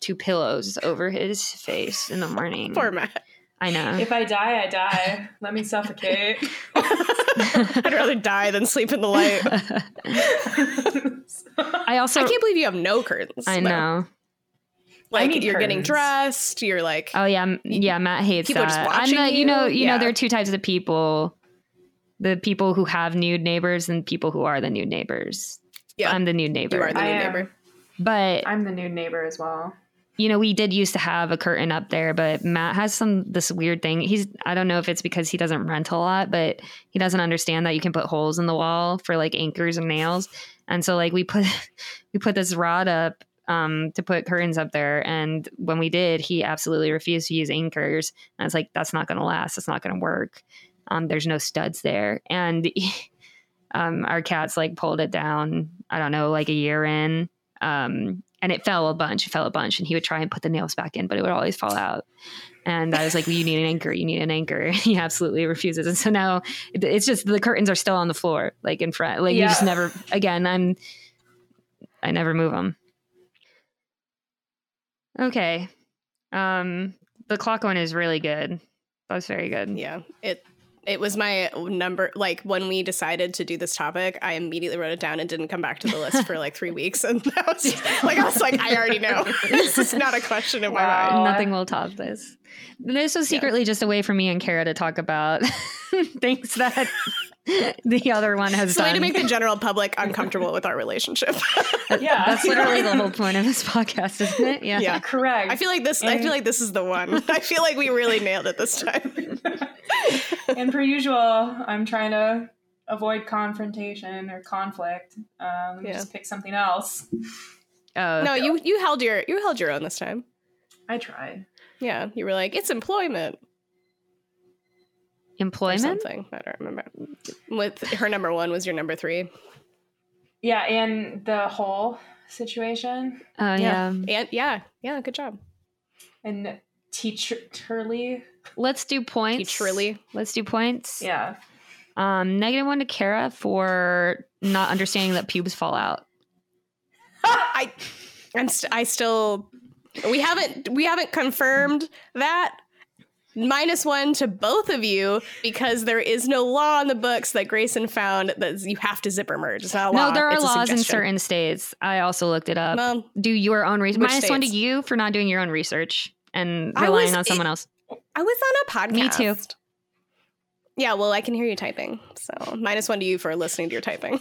two pillows over his face in the morning. *laughs* Poor Matt. I know. If I die, I die. Let me suffocate. *laughs* I'd rather die than sleep in the light. *laughs* I also. I can't believe you have no curtains. I though. know. Like you're getting dressed. You're like, Oh yeah, yeah. Matt hates People are that. just I'm watching the, you know, you? you know, there are two types of people: the people who have nude neighbors and people who are the nude neighbors. Yeah. I'm the nude neighbor. you are the I new am. neighbor. but I'm the nude neighbor as well. you know, we did used to have a curtain up there, but Matt has some this weird thing. He's I don't know if it's because he doesn't rent a lot, but he doesn't understand that you can put holes in the wall for like anchors and nails. And so like we put *laughs* we put this rod up um to put curtains up there and when we did, he absolutely refused to use anchors. And I was like that's not going to last. It's not going to work. Um there's no studs there. And *laughs* um our cats like pulled it down, I don't know, like a year in. Um and it fell a bunch, it fell a bunch, and he would try and put the nails back in, but it would always fall out. And I was like, well, "You need an anchor. You need an anchor." *laughs* he absolutely refuses, and so now it's just the curtains are still on the floor, like in front. Like you just never. Again, I'm. I never move them. Okay, um, the clock one is really good. That was very good. Yeah. It it was my number like when we decided to do this topic, I immediately wrote it down and didn't come back to the list for like three weeks. And *laughs* that was like I was like, I already know. *laughs* this is not a question in my Wow. mind. Nothing will top this. This was secretly just a way for me and Kara to talk about *laughs* things that *laughs* the other one has It's a way to make the general public *laughs* uncomfortable with our relationship. *laughs* Yeah. That's literally the whole point of this podcast, isn't it? Yeah. Yeah. Correct. I feel like this I feel like this is the one. I feel like we really nailed it this time. and per usual, I'm trying to avoid confrontation or conflict. Um, Yeah. just pick something else. Oh, No, you you held your you held your own this time. I tried. Yeah, you were like, it's employment or employment. something. I don't remember. With her number one was your number three. Yeah, and the whole situation Oh yeah. and yeah, yeah, good job. and teacherly. Let's do points. Teacherly. Let's do points. Yeah. Um, negative one to Kara for not understanding that pubes fall out. *laughs* I I'm st- I still we haven't we haven't confirmed that. Minus one to both of you because there is no law in the books that Grayson found that you have to zipper merge. It's not a law. no, there are it's laws in certain states. I also looked it up. Well, do your own research. Which Minus one to you for not doing your own research and relying was- on someone else. I was on a podcast. Me too. Yeah, well, I can hear you typing. So minus one to you for listening to your typing.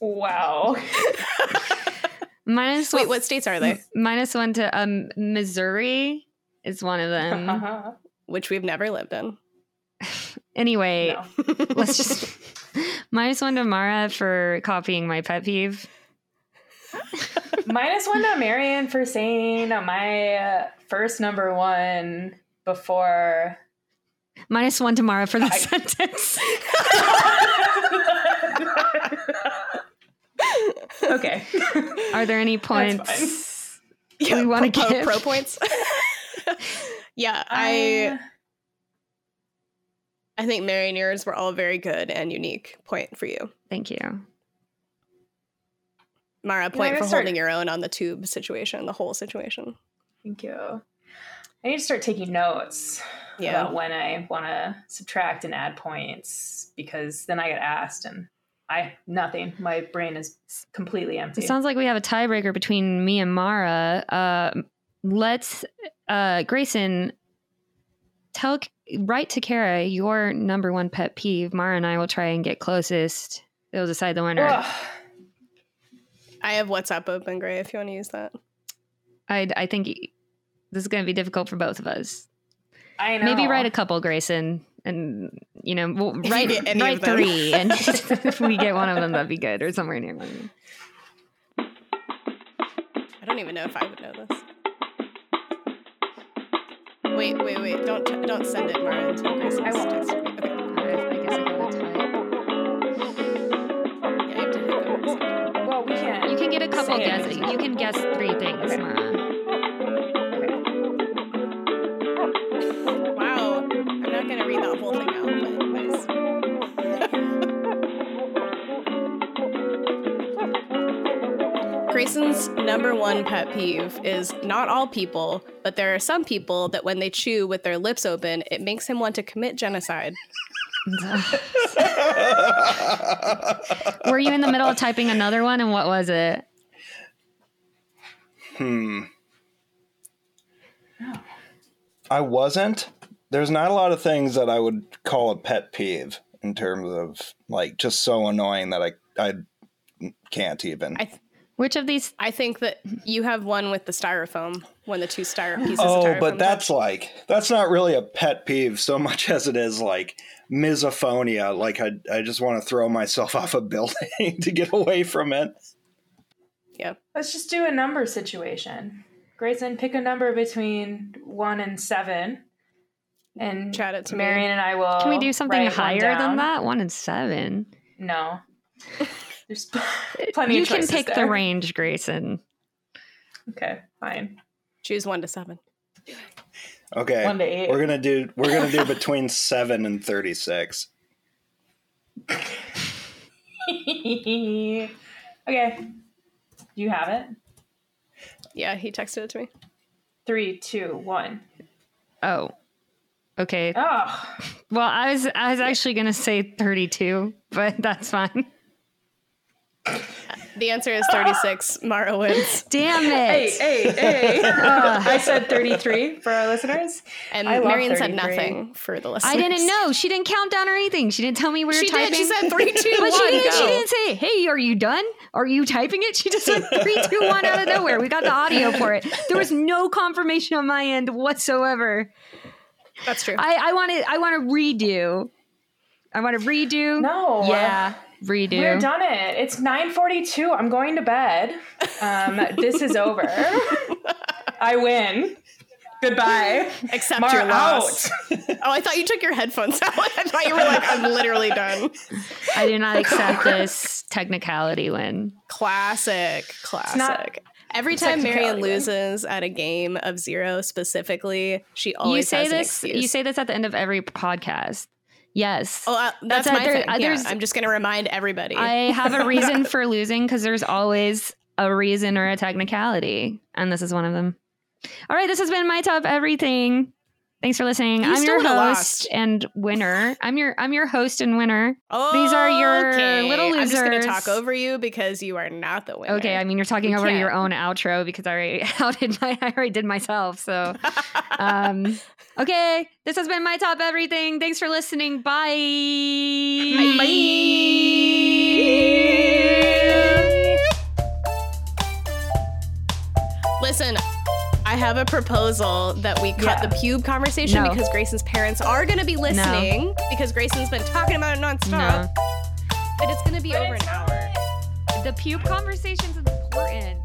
Wow. *laughs* Minus Wait, one, what states are they? minus one to um Missouri is one of them. *laughs* Which we've never lived in. *laughs* anyway, *laughs* let's just minus one to Mara for copying my pet peeve. Minus one to Marion for saying my uh, first number one before. Minus one to Mara for the I- sentence. okay. Are there any points? We wanna pro, give- pro points. *laughs* yeah, I I, I think and were all very good and unique. Point for you, Thank you. Mara. Point for start- holding your own on the tube situation, the whole situation. thank you. I need to start taking notes Yeah, about when I want to subtract and add points because then I get asked and I nothing. My brain is completely empty. It sounds like we have a tiebreaker between me and Mara. Uh, let's, uh, Grayson, tell, write to Kara your number one pet peeve. Mara and I will try and get closest. It'll decide the winner. Ugh. I have WhatsApp open, Gray. If you want to use that. I, I think this is going to be difficult for both of us. I know. Maybe write a couple, Grayson, and you know, we'll If you write any write of them. three, *laughs* and *laughs* if we get one of them, that'd be good, or somewhere near one. I don't even know if I would know this. Wait, wait, wait! Don't t- don't send it, Mara. Until Grayson I won't. texted. Okay. I, I guess I gotta type. Yeah, you have to hit go. Well, we can't. You can get a couple Say guesses. You can guess three things, Okay. Mara. Wow. I'm not gonna read that whole thing Grayson's number one pet peeve is not all people, but there are some people that when they chew with their lips open, it makes him want to commit genocide. *laughs* Were you in the middle of typing another one, and what was it? Hmm. I wasn't. There's not a lot of things that I would call a pet peeve in terms of like just so annoying that I I can't even. I th- Which of these? I think that you have one with the styrofoam, when the two styro pieces of oh, styrofoam. but that's like that's not really a pet peeve so much *laughs* as it is like misophonia. Like I I just want to throw myself *laughs* off a building *laughs* to get away from it. yeah. Let's just do a number situation. Grayson, pick a number between one and seven. And Chat it to me. Marion and I will. Can we do something higher than that? One and seven. No. There's *laughs* plenty you of can choices pick the range, Grayson. Okay, fine. Choose one to seven. Okay. One to eight. We're gonna do we're gonna do between *laughs* seven and thirty six. *laughs* okay. You have it. Yeah, he texted it to me. Three, two, one. Oh, okay. Oh, Well, I was I was actually gonna say thirty-two, but that's fine. The answer is 36. Mara wins. *laughs* Damn it! hey, hey. Hey. *laughs* I said 33 for our listeners. And I Marion said nothing for the listeners. I didn't know. She didn't count down or anything. She didn't tell me we were She typing. did. She said three, two, But she didn't. She didn't say, "Hey, are you done? Are you typing it?" She just said *laughs* three, two, one out of nowhere. We got the audio for it. There was no confirmation on my end whatsoever. That's true. I, I want to. I want to redo. I want to redo. No. Yeah, redo. We're done it. It's 9:42. I'm going to bed. Um, this is over. *laughs* I win. Goodbye. Accept Mara your loss. out. *laughs* Oh, I thought you took your headphones out. *laughs* I thought you were like, I'm literally done. I do not accept this technicality win. Classic. Classic. not Every time Marion loses at a game of zero specifically, she always you say has this. excuse. You say this at the end of every podcast. Yes. Oh, uh, that's, That's my there- thing. uh, Yeah, I'm just going to remind everybody. I have a reason *laughs* for losing because there's always a reason or a technicality, and this is one of them. All right, this has been my top everything. Thanks for listening. You I'm your host lost. and winner. I'm your I'm your host and winner. oh, these are your little losers. I'm just going to talk over you because you are not the winner. Okay, I mean you're talking We over your can't. own outro because I already *laughs* outed my I already did myself. So um *laughs* okay, this has been my top everything. Thanks for listening. Bye. Bye. Listen, I have a proposal that we cut Yeah. the pube conversation No. because Grayson's parents are going to be listening because Grayson's been talking about it nonstop. No. But it's going to be over an hour. The pube conversation's important.